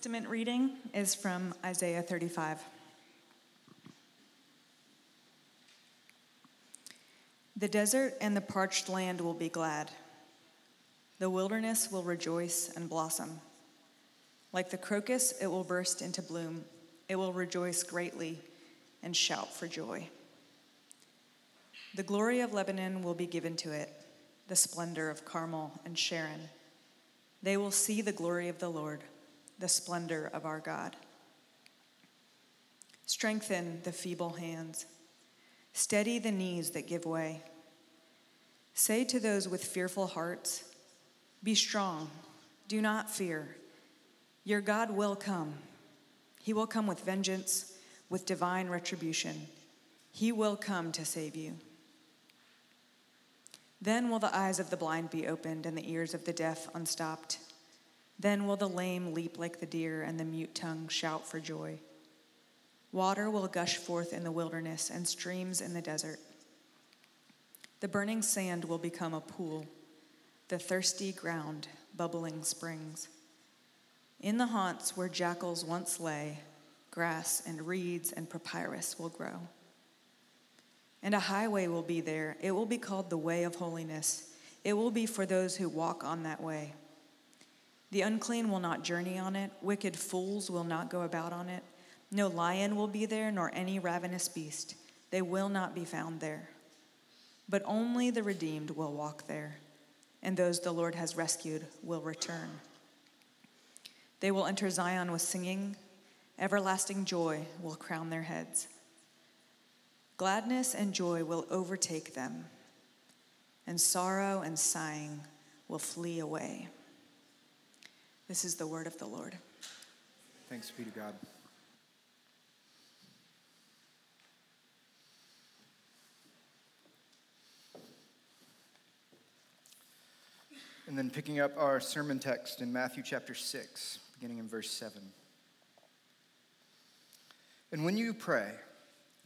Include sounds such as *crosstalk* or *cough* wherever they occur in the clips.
Testament reading is from Isaiah 35. The desert and the parched land will be glad. The wilderness will rejoice and blossom. Like the crocus, it will burst into bloom. It will rejoice greatly and shout for joy. The glory of Lebanon will be given to it, the splendor of Carmel and Sharon. They will see the glory of the Lord the splendor of our God. Strengthen the feeble hands, steady the knees that give way. Say to those with fearful hearts, Be strong, do not fear. Your God will come. He will come with vengeance, with divine retribution. He will come to save you. Then will the eyes of the blind be opened and the ears of the deaf unstopped. Then will the lame leap like the deer, and the mute tongue shout for joy. Water will gush forth in the wilderness, and streams in the desert. The burning sand will become a pool, the thirsty ground, bubbling springs. In the haunts where jackals once lay, grass and reeds and papyrus will grow. And a highway will be there. It will be called the way of holiness. It will be for those who walk on that way. The unclean will not journey on it, wicked fools will not go about on it. No lion will be there, nor any ravenous beast. They will not be found there. But only the redeemed will walk there, and those the Lord has rescued will return. They will enter Zion with singing, everlasting joy will crown their heads. Gladness and joy will overtake them, and sorrow and sighing will flee away. This is the word of the Lord. Thanks be to God. And then picking up our sermon text in Matthew chapter 6, beginning in verse 7. And when you pray,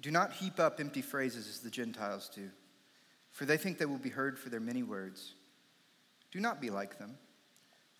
do not heap up empty phrases as the Gentiles do, for they think they will be heard for their many words. Do not be like them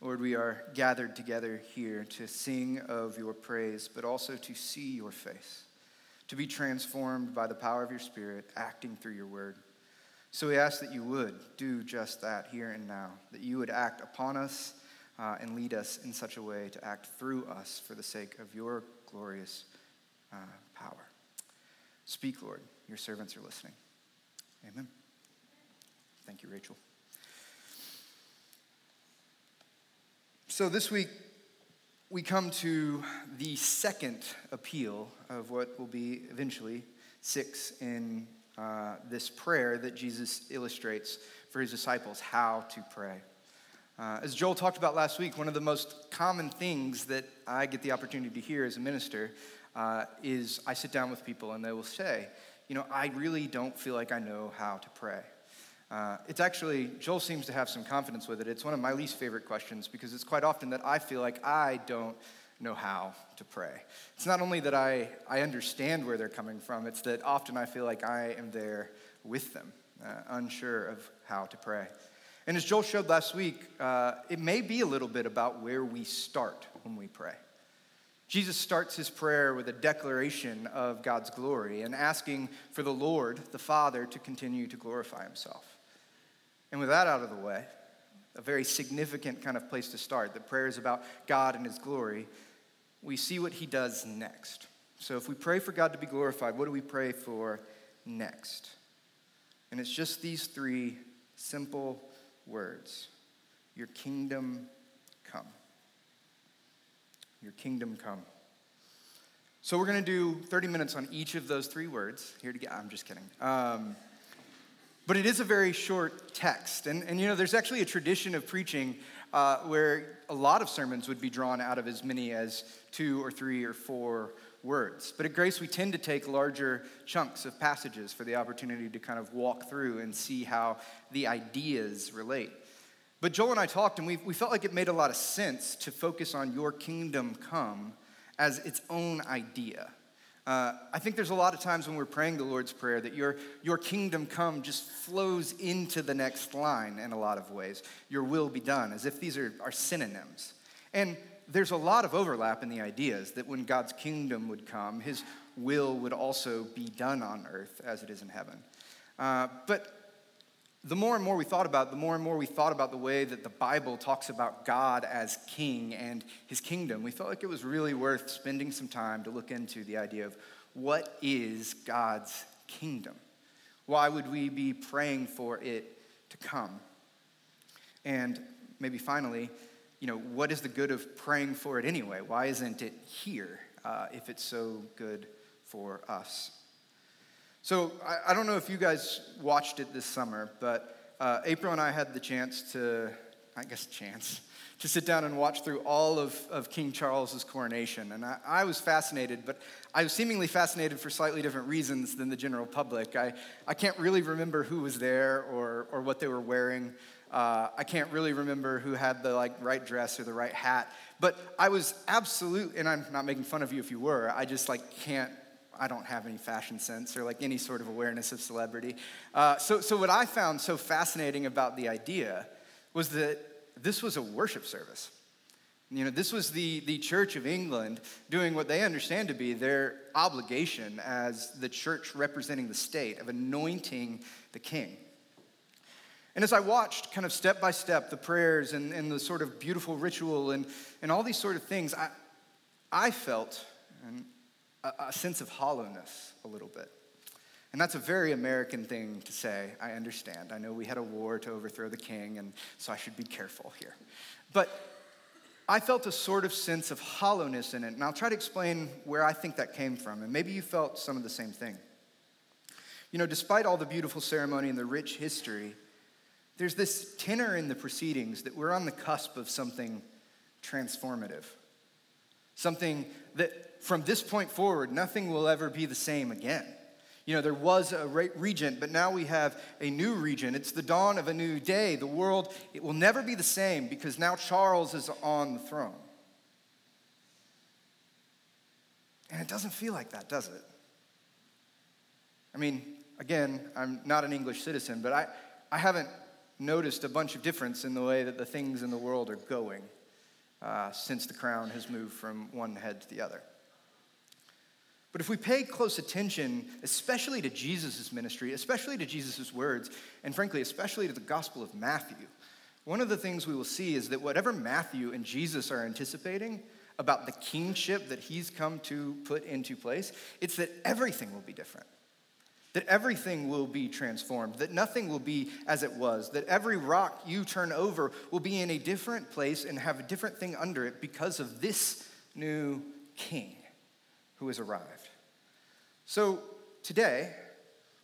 Lord, we are gathered together here to sing of your praise, but also to see your face, to be transformed by the power of your Spirit acting through your word. So we ask that you would do just that here and now, that you would act upon us uh, and lead us in such a way to act through us for the sake of your glorious uh, power. Speak, Lord. Your servants are listening. Amen. Thank you, Rachel. So this week, we come to the second appeal of what will be eventually six in uh, this prayer that Jesus illustrates for his disciples how to pray. Uh, as Joel talked about last week, one of the most common things that I get the opportunity to hear as a minister uh, is I sit down with people and they will say, You know, I really don't feel like I know how to pray. Uh, it's actually, Joel seems to have some confidence with it. It's one of my least favorite questions because it's quite often that I feel like I don't know how to pray. It's not only that I, I understand where they're coming from, it's that often I feel like I am there with them, uh, unsure of how to pray. And as Joel showed last week, uh, it may be a little bit about where we start when we pray. Jesus starts his prayer with a declaration of God's glory and asking for the Lord, the Father, to continue to glorify himself. And with that out of the way, a very significant kind of place to start, that prayer is about God and His glory, we see what He does next. So if we pray for God to be glorified, what do we pray for next? And it's just these three simple words Your kingdom come. Your kingdom come. So we're going to do 30 minutes on each of those three words. Here to get, I'm just kidding. Um, but it is a very short text. And, and you know, there's actually a tradition of preaching uh, where a lot of sermons would be drawn out of as many as two or three or four words. But at Grace, we tend to take larger chunks of passages for the opportunity to kind of walk through and see how the ideas relate. But Joel and I talked, and we, we felt like it made a lot of sense to focus on your kingdom come as its own idea. Uh, I think there's a lot of times when we're praying the Lord's Prayer that your, your kingdom come just flows into the next line in a lot of ways. Your will be done, as if these are, are synonyms. And there's a lot of overlap in the ideas that when God's kingdom would come, his will would also be done on earth as it is in heaven. Uh, but the more and more we thought about the more and more we thought about the way that the Bible talks about God as king and his kingdom, we felt like it was really worth spending some time to look into the idea of what is God's kingdom? Why would we be praying for it to come? And maybe finally, you know, what is the good of praying for it anyway? Why isn't it here uh, if it's so good for us? So I, I, don't know if you guys watched it this summer, but uh, April and I had the chance to, I guess, chance, *laughs* to sit down and watch through all of, of King Charles's coronation. And I, I was fascinated, but I was seemingly fascinated for slightly different reasons than the general public. I, I can't really remember who was there or, or what they were wearing. Uh, I can't really remember who had the like right dress or the right hat, but I was absolute, and I'm not making fun of you if you were. I just like can't. I don't have any fashion sense or like any sort of awareness of celebrity. Uh, so, so what I found so fascinating about the idea was that this was a worship service. You know, this was the, the Church of England doing what they understand to be their obligation as the church representing the state of anointing the king. And as I watched kind of step by step the prayers and, and the sort of beautiful ritual and, and all these sort of things, I, I felt a, a sense of hollowness a little bit. And that's a very American thing to say, I understand. I know we had a war to overthrow the king, and so I should be careful here. But I felt a sort of sense of hollowness in it, and I'll try to explain where I think that came from, and maybe you felt some of the same thing. You know, despite all the beautiful ceremony and the rich history, there's this tenor in the proceedings that we're on the cusp of something transformative. Something that from this point forward, nothing will ever be the same again. You know, there was a regent, but now we have a new regent. It's the dawn of a new day. The world, it will never be the same because now Charles is on the throne. And it doesn't feel like that, does it? I mean, again, I'm not an English citizen, but I, I haven't noticed a bunch of difference in the way that the things in the world are going uh, since the crown has moved from one head to the other. But if we pay close attention, especially to Jesus' ministry, especially to Jesus' words, and frankly, especially to the Gospel of Matthew, one of the things we will see is that whatever Matthew and Jesus are anticipating about the kingship that he's come to put into place, it's that everything will be different. That everything will be transformed, that nothing will be as it was, that every rock you turn over will be in a different place and have a different thing under it because of this new king who has arrived. So, today,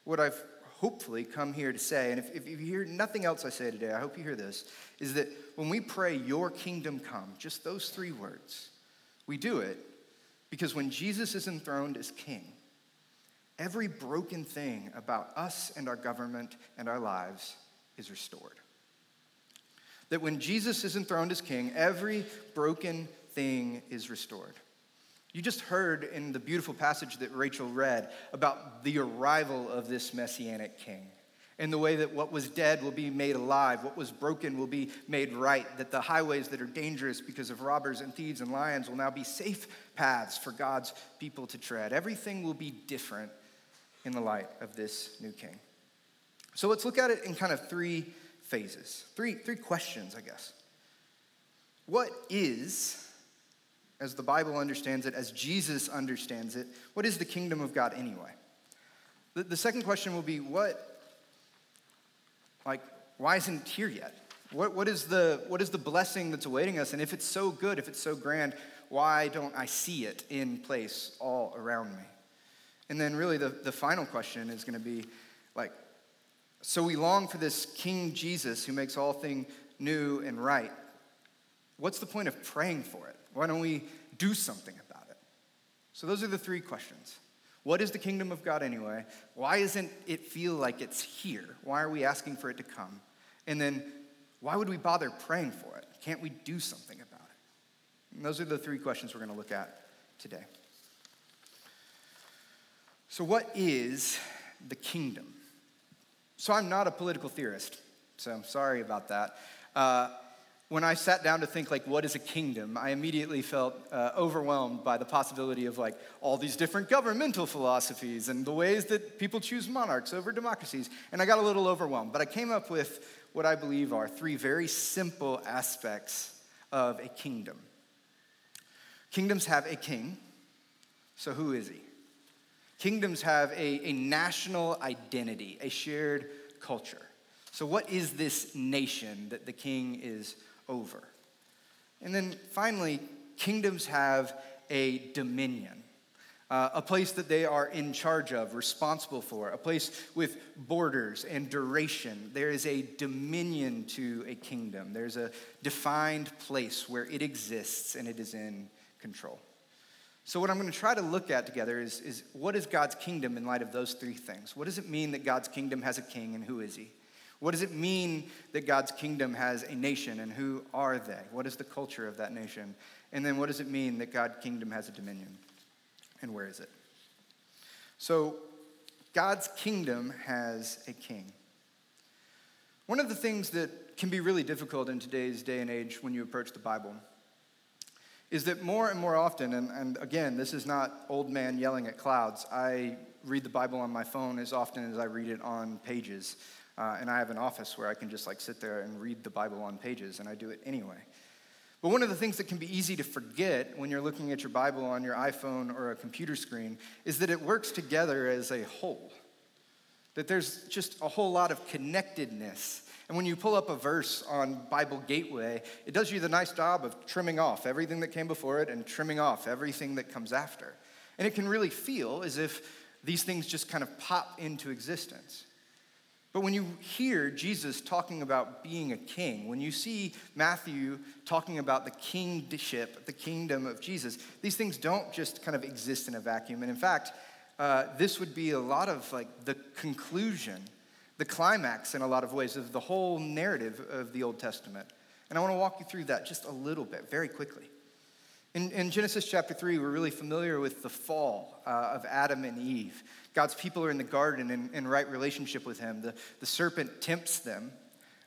what I've hopefully come here to say, and if, if you hear nothing else I say today, I hope you hear this, is that when we pray, Your kingdom come, just those three words, we do it because when Jesus is enthroned as king, every broken thing about us and our government and our lives is restored. That when Jesus is enthroned as king, every broken thing is restored. You just heard in the beautiful passage that Rachel read about the arrival of this messianic king and the way that what was dead will be made alive, what was broken will be made right, that the highways that are dangerous because of robbers and thieves and lions will now be safe paths for God's people to tread. Everything will be different in the light of this new king. So let's look at it in kind of three phases, three, three questions, I guess. What is, as the Bible understands it, as Jesus understands it, what is the kingdom of God anyway? The, the second question will be what, like, why isn't it here yet? What, what, is the, what is the blessing that's awaiting us? And if it's so good, if it's so grand, why don't I see it in place all around me? And then, really, the, the final question is going to be like, so we long for this King Jesus who makes all things new and right. what's the point of praying for it? Why don't we do something about it? So, those are the three questions. What is the kingdom of God anyway? Why doesn't it feel like it's here? Why are we asking for it to come? And then, why would we bother praying for it? Can't we do something about it? And those are the three questions we're going to look at today. So, what is the kingdom? So, I'm not a political theorist, so I'm sorry about that. Uh, when I sat down to think, like, what is a kingdom, I immediately felt uh, overwhelmed by the possibility of, like, all these different governmental philosophies and the ways that people choose monarchs over democracies. And I got a little overwhelmed. But I came up with what I believe are three very simple aspects of a kingdom. Kingdoms have a king. So, who is he? Kingdoms have a, a national identity, a shared culture. So, what is this nation that the king is over? And then finally, kingdoms have a dominion, uh, a place that they are in charge of, responsible for, a place with borders and duration. There is a dominion to a kingdom, there's a defined place where it exists and it is in control. So, what I'm going to try to look at together is, is what is God's kingdom in light of those three things? What does it mean that God's kingdom has a king and who is he? What does it mean that God's kingdom has a nation and who are they? What is the culture of that nation? And then what does it mean that God's kingdom has a dominion and where is it? So, God's kingdom has a king. One of the things that can be really difficult in today's day and age when you approach the Bible is that more and more often, and, and again, this is not old man yelling at clouds. I read the Bible on my phone as often as I read it on pages. Uh, and I have an office where I can just like sit there and read the Bible on pages, and I do it anyway. But one of the things that can be easy to forget when you're looking at your Bible on your iPhone or a computer screen is that it works together as a whole. That there's just a whole lot of connectedness and when you pull up a verse on Bible Gateway, it does you the nice job of trimming off everything that came before it and trimming off everything that comes after. And it can really feel as if these things just kind of pop into existence. But when you hear Jesus talking about being a king, when you see Matthew talking about the kingship, the kingdom of Jesus, these things don't just kind of exist in a vacuum. And in fact, uh, this would be a lot of like the conclusion the climax in a lot of ways of the whole narrative of the Old Testament. And I want to walk you through that just a little bit, very quickly. In, in Genesis chapter 3, we're really familiar with the fall uh, of Adam and Eve. God's people are in the garden in, right relationship with Him. The, the serpent tempts them,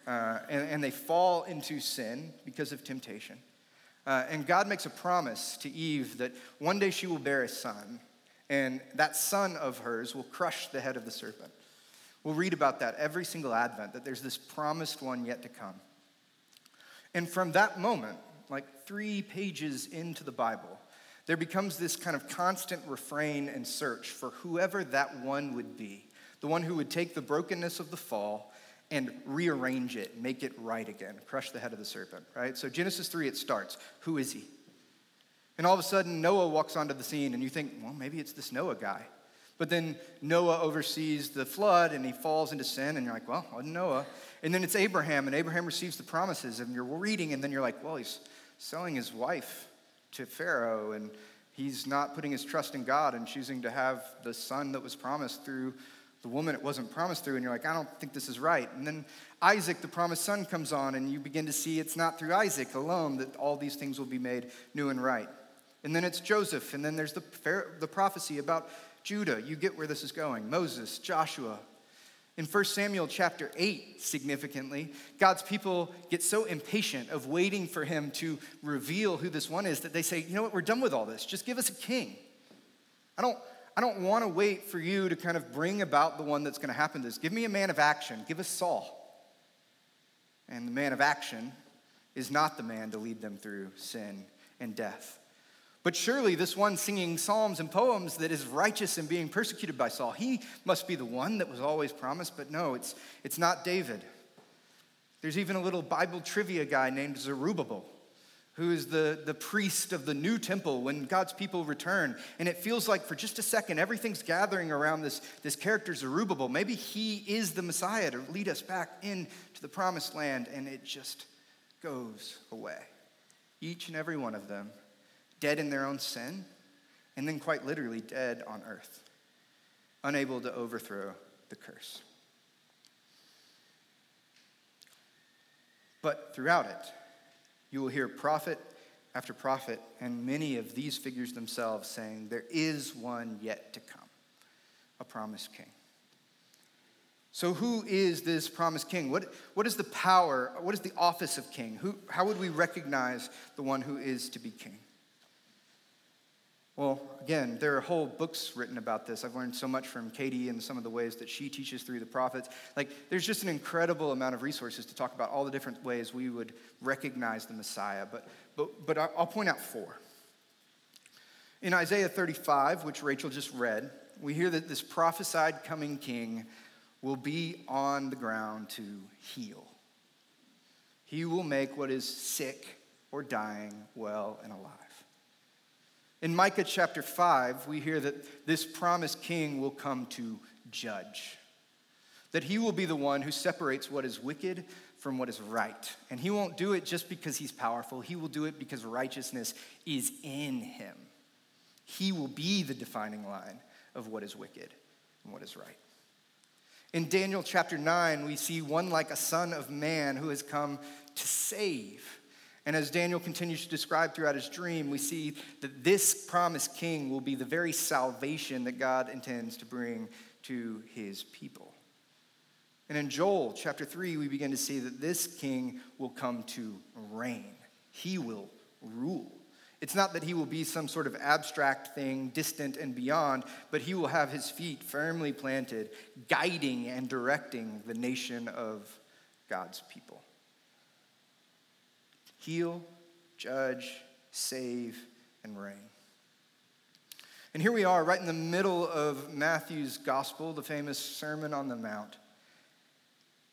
uh, and, and, they fall into sin because of temptation. Uh, and God makes a promise to Eve that one day she will bear a son, and that son of hers will crush the head of the serpent. We'll read about that every single Advent, that there's this promised one yet to come. And from that moment, like three pages into the Bible, there becomes this kind of constant refrain and search for whoever that one would be, the one who would take the brokenness of the fall and rearrange it, make it right again, crush the head of the serpent, right? So Genesis 3, it starts. Who is he? And all of a sudden, Noah walks onto the scene, and you think, well, maybe it's this Noah guy. But then Noah oversees the flood and he falls into sin, and you're like, well, Noah. And then it's Abraham, and Abraham receives the promises, and you're reading, and then you're like, well, he's selling his wife to Pharaoh, and he's not putting his trust in God and choosing to have the son that was promised through the woman it wasn't promised through, and you're like, I don't think this is right. And then Isaac, the promised son, comes on, and you begin to see it's not through Isaac alone that all these things will be made new and right. And then it's Joseph, and then there's the, the prophecy about Judah. You get where this is going. Moses, Joshua. In 1 Samuel chapter 8, significantly, God's people get so impatient of waiting for him to reveal who this one is that they say, you know what, we're done with all this. Just give us a king. I don't, I don't want to wait for you to kind of bring about the one that's going to happen to this. Give me a man of action. Give us Saul. And the man of action is not the man to lead them through sin and death. But surely this one singing psalms and poems that is righteous and being persecuted by Saul, he must be the one that was always promised. But no, it's, it's not David. There's even a little Bible trivia guy named Zerubbabel, who is the, the priest of the new temple when God's people return. And it feels like for just a second, everything's gathering around this, this character, Zerubbabel. Maybe he is the Messiah to lead us back into the promised land, and it just goes away. each and every one of them, dead in their own sin, and then quite literally dead on earth, unable to overthrow the curse. But throughout it, you will hear prophet after prophet and many of these figures themselves saying, There is one yet to come, a promised king. So, who is this promised king? What, what is the power? What is the office of king? Who, how would we recognize the one who is to be king? Well, again, there are whole books written about this. I've learned so much from Katie and some of the ways that she teaches through the prophets. Like, there's just an incredible amount of resources to talk about all the different ways we would recognize the Messiah. But, but, but I'll point out four. In Isaiah 35, which Rachel just read, we hear that this prophesied coming king will be on the ground to heal. He will make what is sick or dying well and alive. In Micah chapter 5, we hear that this promised king will come to judge, that he will be the one who separates what is wicked from what is right. And he won't do it just because he's powerful, he will do it because righteousness is in him. He will be the defining line of what is wicked and what is right. In Daniel chapter 9, we see one like a son of man who has come to save and as Daniel continues to describe throughout his dream, we see that this promised king will be the very salvation that God intends to bring to his people. And in Joel chapter 3, we begin to see that this king will come to reign, he will rule. It's not that he will be some sort of abstract thing, distant and beyond, but he will have his feet firmly planted, guiding and directing the nation of God's people heal, judge, save, and reign. And here we are, right in the middle of Matthew's gospel, the famous Sermon on the Mount.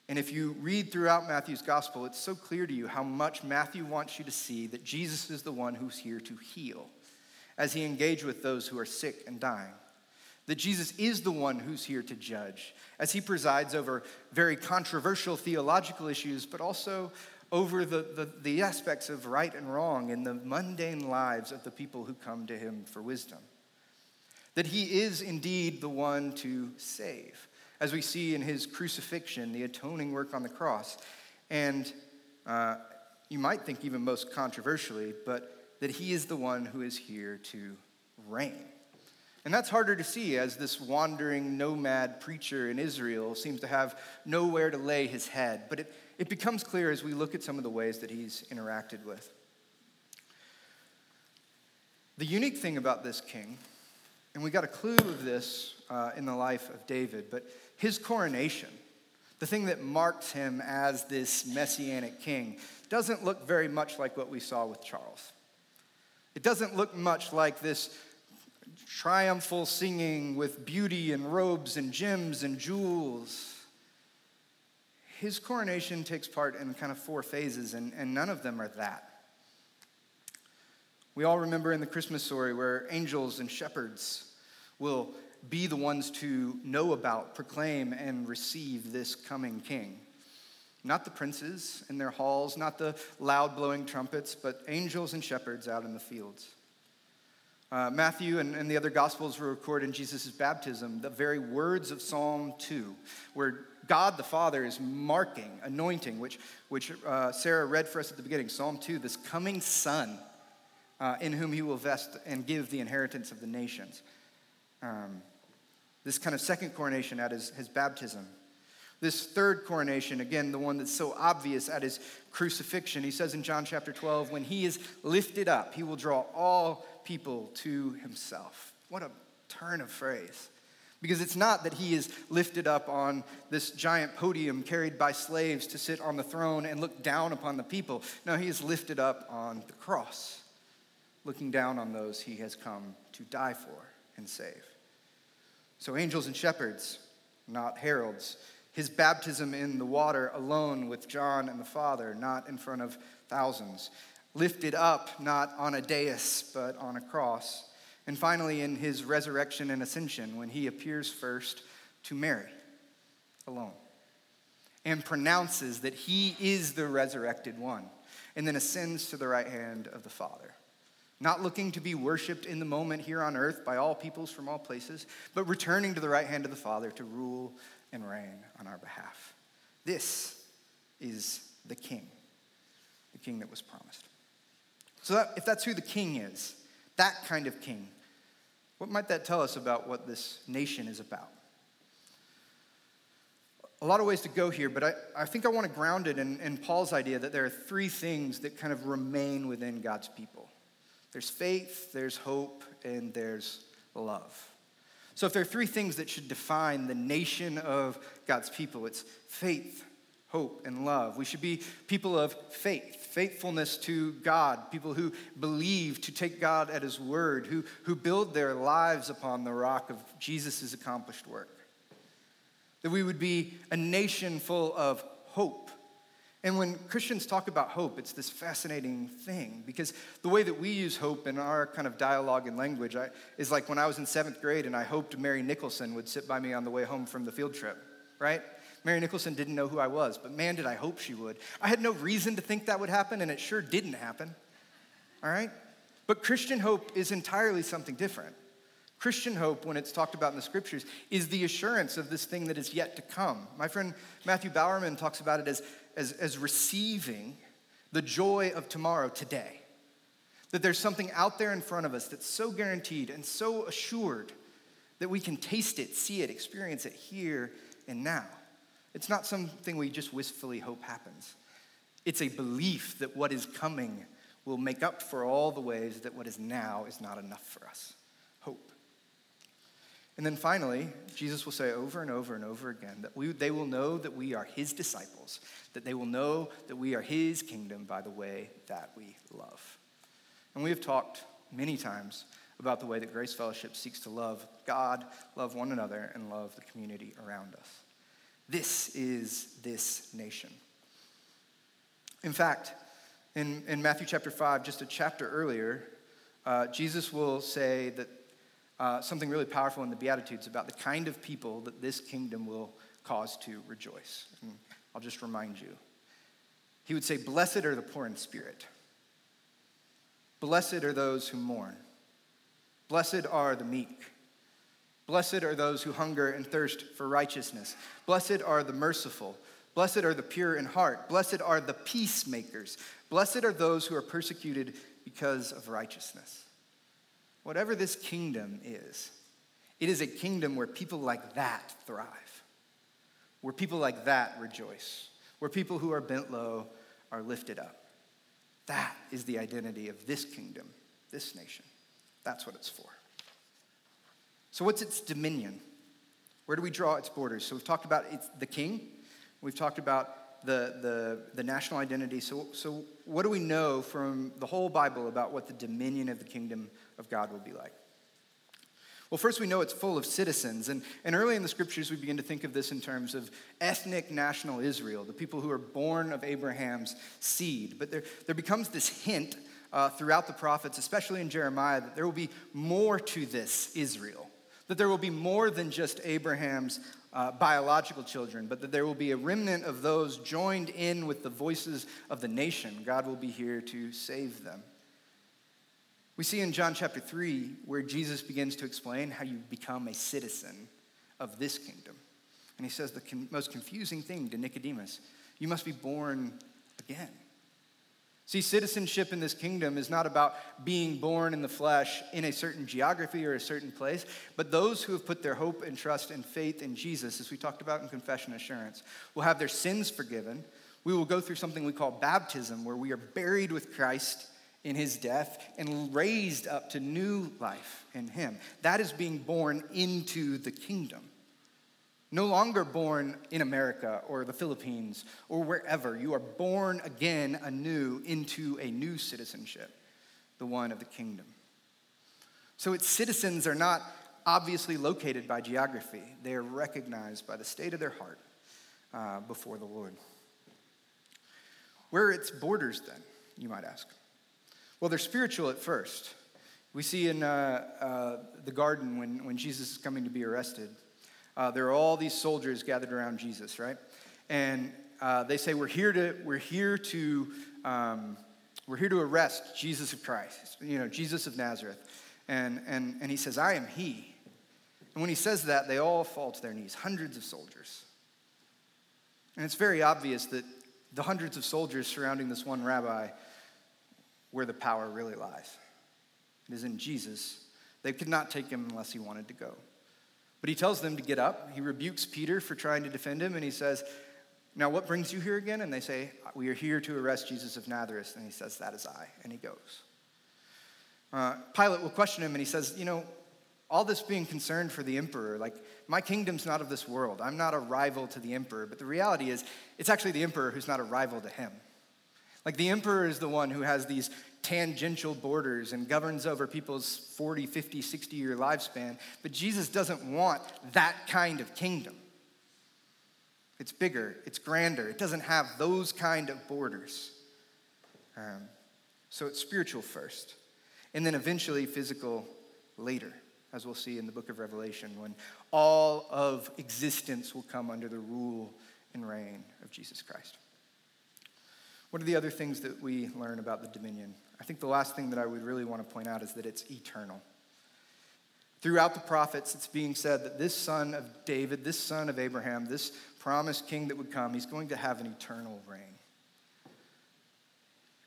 And if you read throughout Matthew's gospel, it's so clear to you how much Matthew wants you to see that Jesus is the one who's here to heal as he engaged with those who are sick and dying. That Jesus is the one who's here to judge as he presides over very controversial theological issues, but also over the, the, the, aspects of right and wrong in the mundane lives of the people who come to him for wisdom. That he is indeed the one to save, as we see in his crucifixion, the atoning work on the cross. And uh, you might think, even most controversially, but that he is the one who is here to reign. And that's harder to see as this wandering nomad preacher in Israel seems to have nowhere to lay his head. But it, it becomes clear as we look at some of the ways that he's interacted with. The unique thing about this king, and we got a clue of this uh, in the life of David, but his coronation, the thing that marks him as this messianic king, doesn't look very much like what we saw with Charles. It doesn't look much like this triumphal singing with beauty and robes and gems and jewels his coronation takes part in kind of four phases, and, and none of them are that. We all remember in the Christmas story where angels and shepherds will be the ones to know about, proclaim, and receive this coming king. Not the princes in their halls, not the loud blowing trumpets, but angels and shepherds out in the fields. Uh, Matthew and, and the other gospels record in Jesus' baptism the very words of Psalm 2, where God the Father is marking, anointing, which, which uh, Sarah read for us at the beginning, Psalm 2, this coming Son uh, in whom he will vest and give the inheritance of the nations. Um, this kind of second coronation at his, his baptism. This third coronation, again, the one that's so obvious at his crucifixion, he says in John chapter 12, when he is lifted up, he will draw all people to himself. What a turn of phrase. Because it's not that he is lifted up on this giant podium carried by slaves to sit on the throne and look down upon the people. No, he is lifted up on the cross, looking down on those he has come to die for and save. So, angels and shepherds, not heralds. His baptism in the water alone with John and the Father, not in front of thousands. Lifted up, not on a dais, but on a cross and finally, in his resurrection and ascension, when he appears first to Mary alone and pronounces that he is the resurrected one. and then ascends to the right hand of the Father. Not looking to be worshiped in the moment here on earth by all peoples from all places, but returning to the right hand of the Father to rule and reign on our behalf. This is the King, the King that was promised. So, that, if that's who the King is, that kind of King, what might that tell us about what this nation is about? A lot of ways to go here, but I, I think I want to ground it in, in Paul's idea that there are three things that kind of remain within God's people there's faith, there's hope, and there's love. So, if there are three things that should define the nation of God's people, it's faith, hope, and love. We should be people of faith, faithfulness to God, people who believe to take God at His word, who, who build their lives upon the rock of Jesus' accomplished work. That we would be a nation full of hope. And when Christians talk about hope, it's this fascinating thing because the way that we use hope in our kind of dialogue and language I, is like when I was in seventh grade and I hoped Mary Nicholson would sit by me on the way home from the field trip, right? Mary Nicholson didn't know who I was, but man, did I hope she would. I had no reason to think that would happen, and it sure didn't happen. All right? But Christian hope is entirely something different. Christian hope, when it's talked about in the scriptures, is the assurance of this thing that is yet to come. My friend Matthew Bowerman talks about it as, as, as receiving the joy of tomorrow today. That there's something out there in front of us that's so guaranteed and so assured that we can taste it, see it, experience it here and now. It's not something we just wistfully hope happens. It's a belief that what is coming will make up for all the ways that what is now is not enough for us. Hope. And then finally, Jesus will say over and over and over again that we, they will know that we are his disciples, that they will know that we are his kingdom by the way that we love. And we have talked many times about the way that Grace Fellowship seeks to love God, love one another, and love the community around us. This is this nation. In fact, in, in Matthew chapter 5, just a chapter earlier, uh, Jesus will say that uh, something really powerful in the Beatitudes about the kind of people that this kingdom will cause to rejoice. And I'll just remind you. He would say, Blessed are the poor in spirit. Blessed are those who mourn. Blessed are the meek. Blessed are those who hunger and thirst for righteousness. Blessed are the merciful. Blessed are the pure in heart. Blessed are the peacemakers. Blessed are those who are persecuted because of righteousness. Whatever this kingdom is, it is a kingdom where people like that thrive, where people like that rejoice, where people who are bent low are lifted up. That is the identity of this kingdom, this nation. That's what it's for. So, what's its dominion? Where do we draw its borders? So, we've talked about the king, we've talked about the, the, the national identity. So, so, what do we know from the whole Bible about what the dominion of the kingdom of God will be like? Well, first, we know it's full of citizens. And, and early in the scriptures, we begin to think of this in terms of ethnic national Israel, the people who are born of Abraham's seed. But there, there becomes this hint uh, throughout the prophets, especially in Jeremiah, that there will be more to this Israel that there will be more than just Abraham's uh, biological children, but that there will be a remnant of those joined in with the voices of the nation. God will be here to save them. We see in John chapter 3 where Jesus begins to explain how you become a citizen of this kingdom. And he says the con- most confusing thing to Nicodemus you must be born again. See, citizenship in this kingdom is not about being born in the flesh in a certain geography or a certain place, but those who have put their hope and trust and faith in Jesus, as we talked about in confession assurance, will have their sins forgiven. We will go through something we call baptism, where we are buried with Christ in his death and raised up to new life in him. That is being born into the kingdom. No longer born in America or the Philippines or wherever. You are born again anew into a new citizenship, the one of the kingdom. So its citizens are not obviously located by geography, they are recognized by the state of their heart uh, before the Lord. Where are its borders then, you might ask? Well, they're spiritual at first. We see in uh, uh, the garden when, when Jesus is coming to be arrested uh, there are all these soldiers gathered around Jesus, right? And uh, they say, We're here to, we're here to, um, we're here to arrest Jesus of Christ, you know, Jesus of Nazareth. And, and, and he says, I am he. And when he says that, they all fall to their knees, hundreds of soldiers. And it's very obvious that the hundreds of soldiers surrounding this one rabbi, where the power really lies. It is in Jesus. They could not take him unless he wanted to go. But he tells them to get up. He rebukes Peter for trying to defend him, and he says, Now, what brings you here again? And they say, We are here to arrest Jesus of Nazareth. And he says, That is I. And he goes. Uh, Pilate will question him, and he says, You know, all this being concerned for the emperor, like, my kingdom's not of this world. I'm not a rival to the emperor. But the reality is, it's actually the emperor who's not a rival to him. Like, the emperor is the one who has these tangential borders and governs over people's 40, 50, 60 year lifespan. But Jesus doesn't want that kind of kingdom. It's bigger, it's grander, it doesn't have those kind of borders. Um, so it's spiritual first, and then eventually physical later, as we'll see in the book of Revelation, when all of existence will come under the rule and reign of Jesus Christ. What are the other things that we learn about the dominion? I think the last thing that I would really want to point out is that it's eternal. Throughout the prophets, it's being said that this son of David, this son of Abraham, this promised king that would come, he's going to have an eternal reign.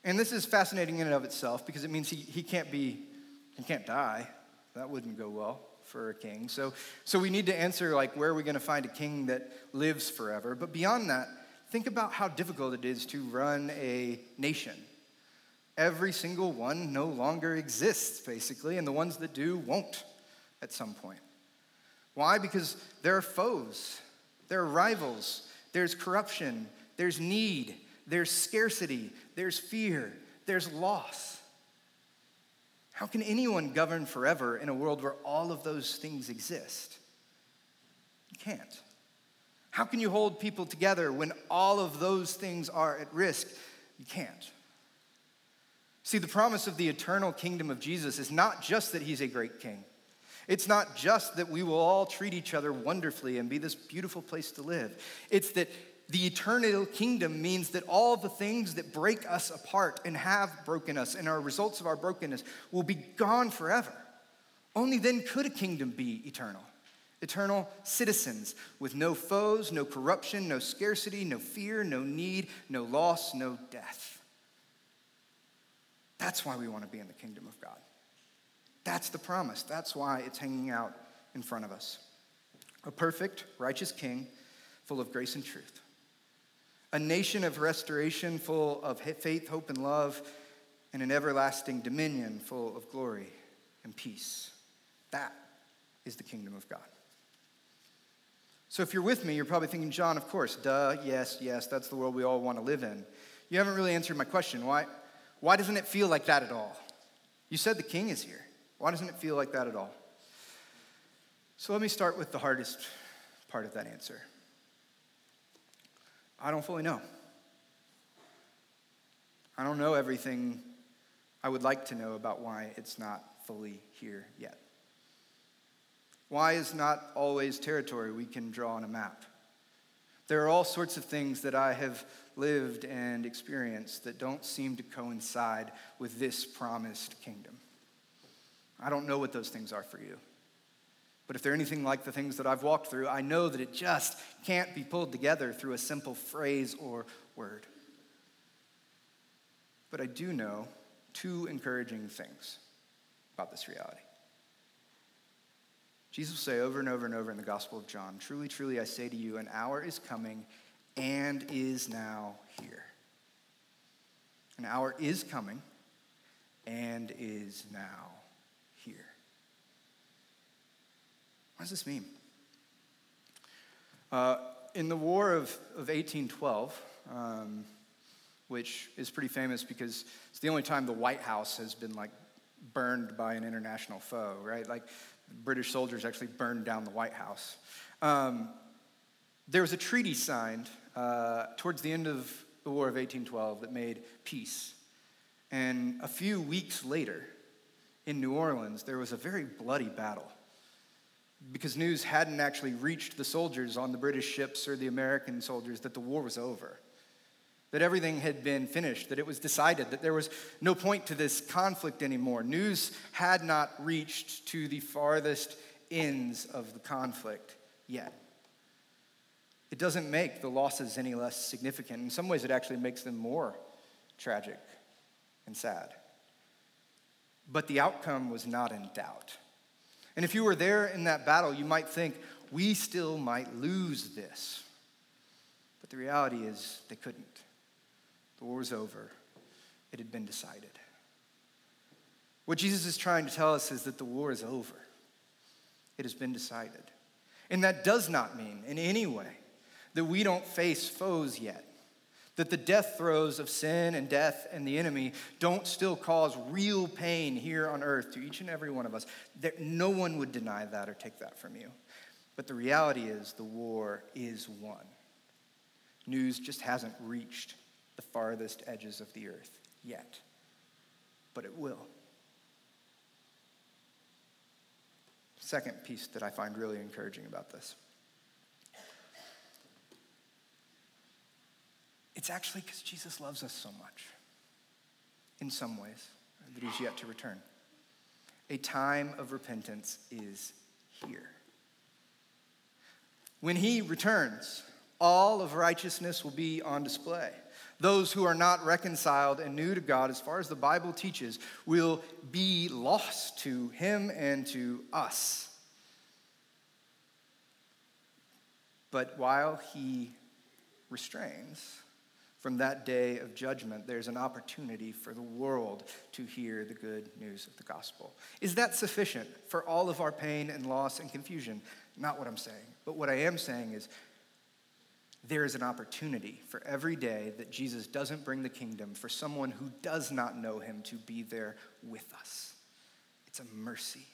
And this is fascinating in and of itself because it means he, he can't be, he can't die. That wouldn't go well for a king. So, so we need to answer like, where are we going to find a king that lives forever? But beyond that, think about how difficult it is to run a nation. Every single one no longer exists, basically, and the ones that do won't at some point. Why? Because there are foes, there are rivals, there's corruption, there's need, there's scarcity, there's fear, there's loss. How can anyone govern forever in a world where all of those things exist? You can't. How can you hold people together when all of those things are at risk? You can't. See, the promise of the eternal kingdom of Jesus is not just that he's a great king. It's not just that we will all treat each other wonderfully and be this beautiful place to live. It's that the eternal kingdom means that all the things that break us apart and have broken us and are results of our brokenness will be gone forever. Only then could a kingdom be eternal. Eternal citizens with no foes, no corruption, no scarcity, no fear, no need, no loss, no death. That's why we want to be in the kingdom of God. That's the promise. That's why it's hanging out in front of us. A perfect, righteous king full of grace and truth. A nation of restoration full of faith, hope, and love, and an everlasting dominion full of glory and peace. That is the kingdom of God. So if you're with me, you're probably thinking, John, of course, duh, yes, yes, that's the world we all want to live in. You haven't really answered my question. Why, why doesn't it feel like that at all? You said the king is here. Why doesn't it feel like that at all? So let me start with the hardest part of that answer. I don't fully know. I don't know everything I would like to know about why it's not fully here yet. Why is not always territory we can draw on a map? There are all sorts of things that I have lived and experienced that don't seem to coincide with this promised kingdom. I don't know what those things are for you. But if they're anything like the things that I've walked through, I know that it just can't be pulled together through a simple phrase or word. But I do know two encouraging things about this reality. Jesus will say over and over and over in the Gospel of John Truly, truly, I say to you, an hour is coming and is now here. An hour is coming and is now here. What does this mean? Uh, in the War of, of 1812, um, which is pretty famous because it's the only time the White House has been like burned by an international foe, right? Like British soldiers actually burned down the White House. Um, there was a treaty signed uh, towards the end of the War of 1812 that made peace. And a few weeks later, in New Orleans, there was a very bloody battle because news hadn't actually reached the soldiers on the British ships or the American soldiers that the war was over, that everything had been finished, that it was decided, that there was no point to this conflict anymore. News had not reached to the farthest ends of the conflict yet. It doesn't make the losses any less significant. In some ways, it actually makes them more tragic and sad. But the outcome was not in doubt. And if you were there in that battle, you might think, we still might lose this. But the reality is, they couldn't. The war was over, it had been decided. What Jesus is trying to tell us is that the war is over, it has been decided. And that does not mean in any way that we don't face foes yet. That the death throes of sin and death and the enemy don't still cause real pain here on earth to each and every one of us. That no one would deny that or take that from you. But the reality is, the war is won. News just hasn't reached the farthest edges of the earth yet, but it will. Second piece that I find really encouraging about this It's actually because Jesus loves us so much, in some ways, that he's yet to return. A time of repentance is here. When he returns, all of righteousness will be on display. Those who are not reconciled and new to God, as far as the Bible teaches, will be lost to him and to us. But while he restrains, from that day of judgment, there's an opportunity for the world to hear the good news of the gospel. Is that sufficient for all of our pain and loss and confusion? Not what I'm saying. But what I am saying is there is an opportunity for every day that Jesus doesn't bring the kingdom for someone who does not know him to be there with us. It's a mercy,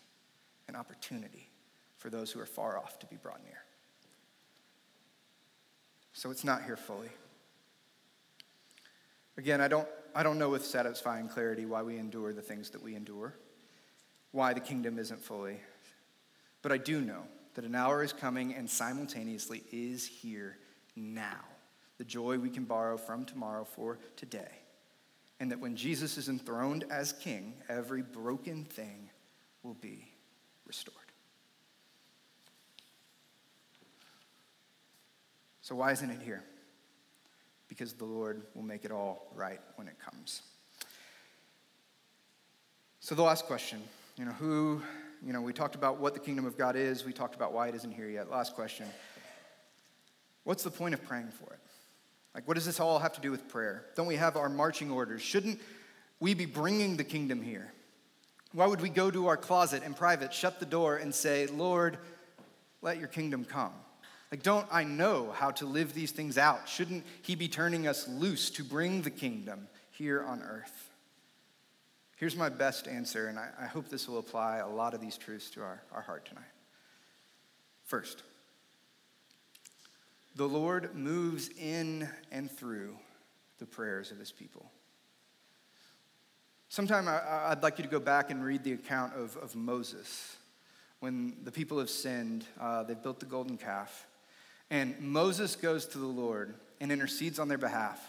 an opportunity for those who are far off to be brought near. So it's not here fully. Again, I don't, I don't know with satisfying clarity why we endure the things that we endure, why the kingdom isn't fully. But I do know that an hour is coming and simultaneously is here now. The joy we can borrow from tomorrow for today. And that when Jesus is enthroned as king, every broken thing will be restored. So, why isn't it here? because the Lord will make it all right when it comes. So, the last question you know, who, you know, we talked about what the kingdom of God is, we talked about why it isn't here yet. Last question What's the point of praying for it? Like, what does this all have to do with prayer? Don't we have our marching orders? Shouldn't we be bringing the kingdom here? Why would we go to our closet in private, shut the door, and say, Lord, let your kingdom come? Like, don't I know how to live these things out? Shouldn't He be turning us loose to bring the kingdom here on earth? Here's my best answer, and I, I hope this will apply a lot of these truths to our, our heart tonight. First, the Lord moves in and through the prayers of His people. Sometime I, would like you to go back and read the account of, of Moses. When the people have sinned, uh, they've built the golden calf. And Moses goes to the Lord and intercedes on their behalf.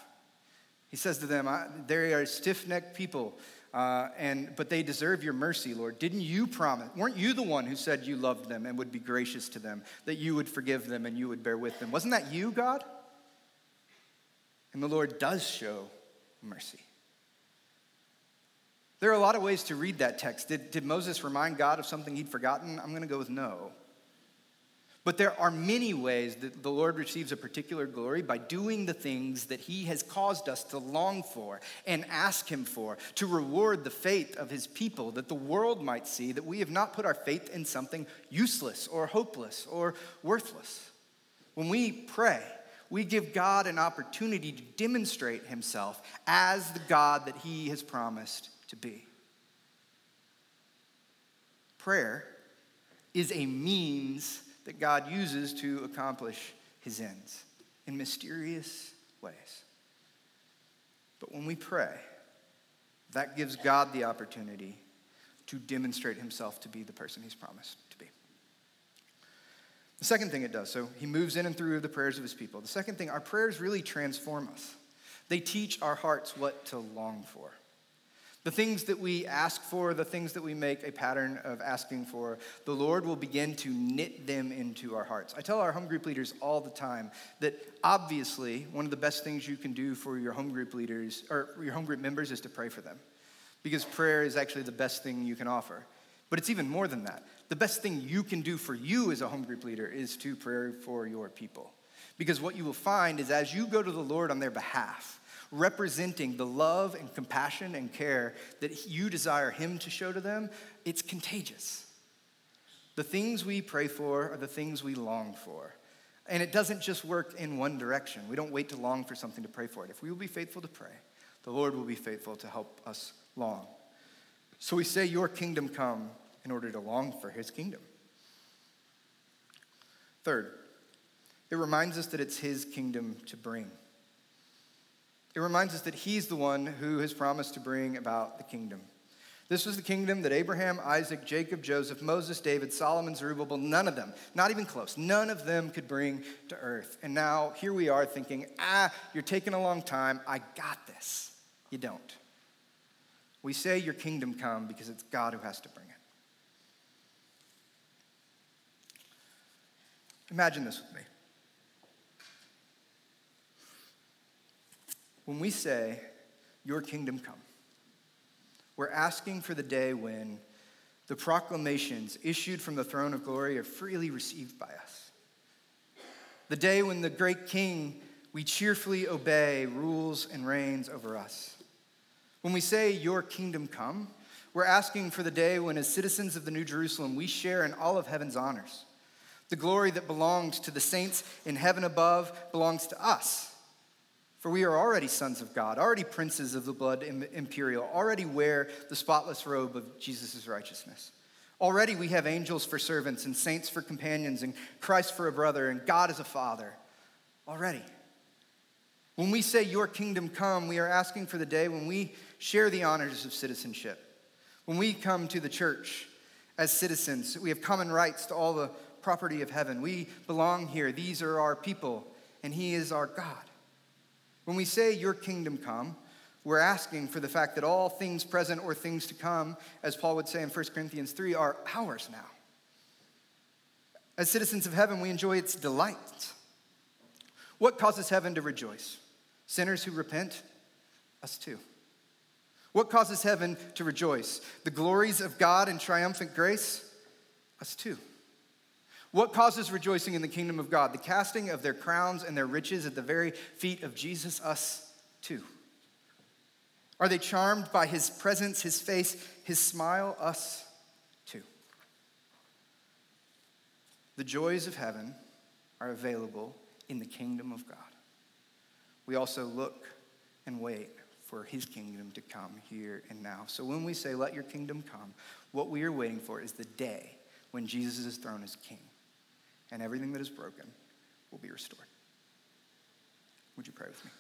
He says to them, They are stiff necked people, uh, and, but they deserve your mercy, Lord. Didn't you promise? Weren't you the one who said you loved them and would be gracious to them, that you would forgive them and you would bear with them? Wasn't that you, God? And the Lord does show mercy. There are a lot of ways to read that text. Did, did Moses remind God of something he'd forgotten? I'm going to go with no. But there are many ways that the Lord receives a particular glory by doing the things that He has caused us to long for and ask Him for, to reward the faith of His people, that the world might see that we have not put our faith in something useless or hopeless or worthless. When we pray, we give God an opportunity to demonstrate Himself as the God that He has promised to be. Prayer is a means that God uses to accomplish his ends in mysterious ways. But when we pray, that gives God the opportunity to demonstrate himself to be the person he's promised to be. The second thing it does, so he moves in and through the prayers of his people. The second thing, our prayers really transform us. They teach our hearts what to long for. The things that we ask for, the things that we make a pattern of asking for, the Lord will begin to knit them into our hearts. I tell our home group leaders all the time that obviously one of the best things you can do for your home group leaders or your home group members is to pray for them because prayer is actually the best thing you can offer. But it's even more than that. The best thing you can do for you as a home group leader is to pray for your people. Because what you will find is as you go to the Lord on their behalf, representing the love and compassion and care that you desire Him to show to them, it's contagious. The things we pray for are the things we long for. And it doesn't just work in one direction. We don't wait to long for something to pray for it. If we will be faithful to pray, the Lord will be faithful to help us long. So we say, Your kingdom come in order to long for His kingdom. Third, it reminds us that it's His kingdom to bring. It reminds us that he's the one who has promised to bring about the kingdom. This was the kingdom that Abraham, Isaac, Jacob, Joseph, Moses, David, Solomon, Zerubbabel, none of them, not even close, none of them could bring to earth. And now here we are thinking, ah, you're taking a long time. I got this. You don't. We say your kingdom come because it's God who has to bring it. Imagine this with me. When we say, Your kingdom come, we're asking for the day when the proclamations issued from the throne of glory are freely received by us. The day when the great king we cheerfully obey rules and reigns over us. When we say, Your kingdom come, we're asking for the day when, as citizens of the New Jerusalem, we share in all of heaven's honors. The glory that belongs to the saints in heaven above belongs to us for we are already sons of God, already princes of the blood imperial, already wear the spotless robe of Jesus' righteousness. Already we have angels for servants and saints for companions and Christ for a brother and God as a father. Already. When we say, Your kingdom come, we are asking for the day when we share the honors of citizenship. When we come to the church as citizens, we have common rights to all the property of heaven. We belong here. These are our people, and He is our God. When we say, Your kingdom come, we're asking for the fact that all things present or things to come, as Paul would say in 1 Corinthians 3, are ours now. As citizens of heaven, we enjoy its delights. What causes heaven to rejoice? Sinners who repent? Us too. What causes heaven to rejoice? The glories of God and triumphant grace? Us too. What causes rejoicing in the kingdom of God? The casting of their crowns and their riches at the very feet of Jesus, us too. Are they charmed by his presence, his face, his smile? Us too. The joys of heaven are available in the kingdom of God. We also look and wait for his kingdom to come here and now. So when we say, Let your kingdom come, what we are waiting for is the day when Jesus' is king and everything that is broken will be restored. Would you pray with me?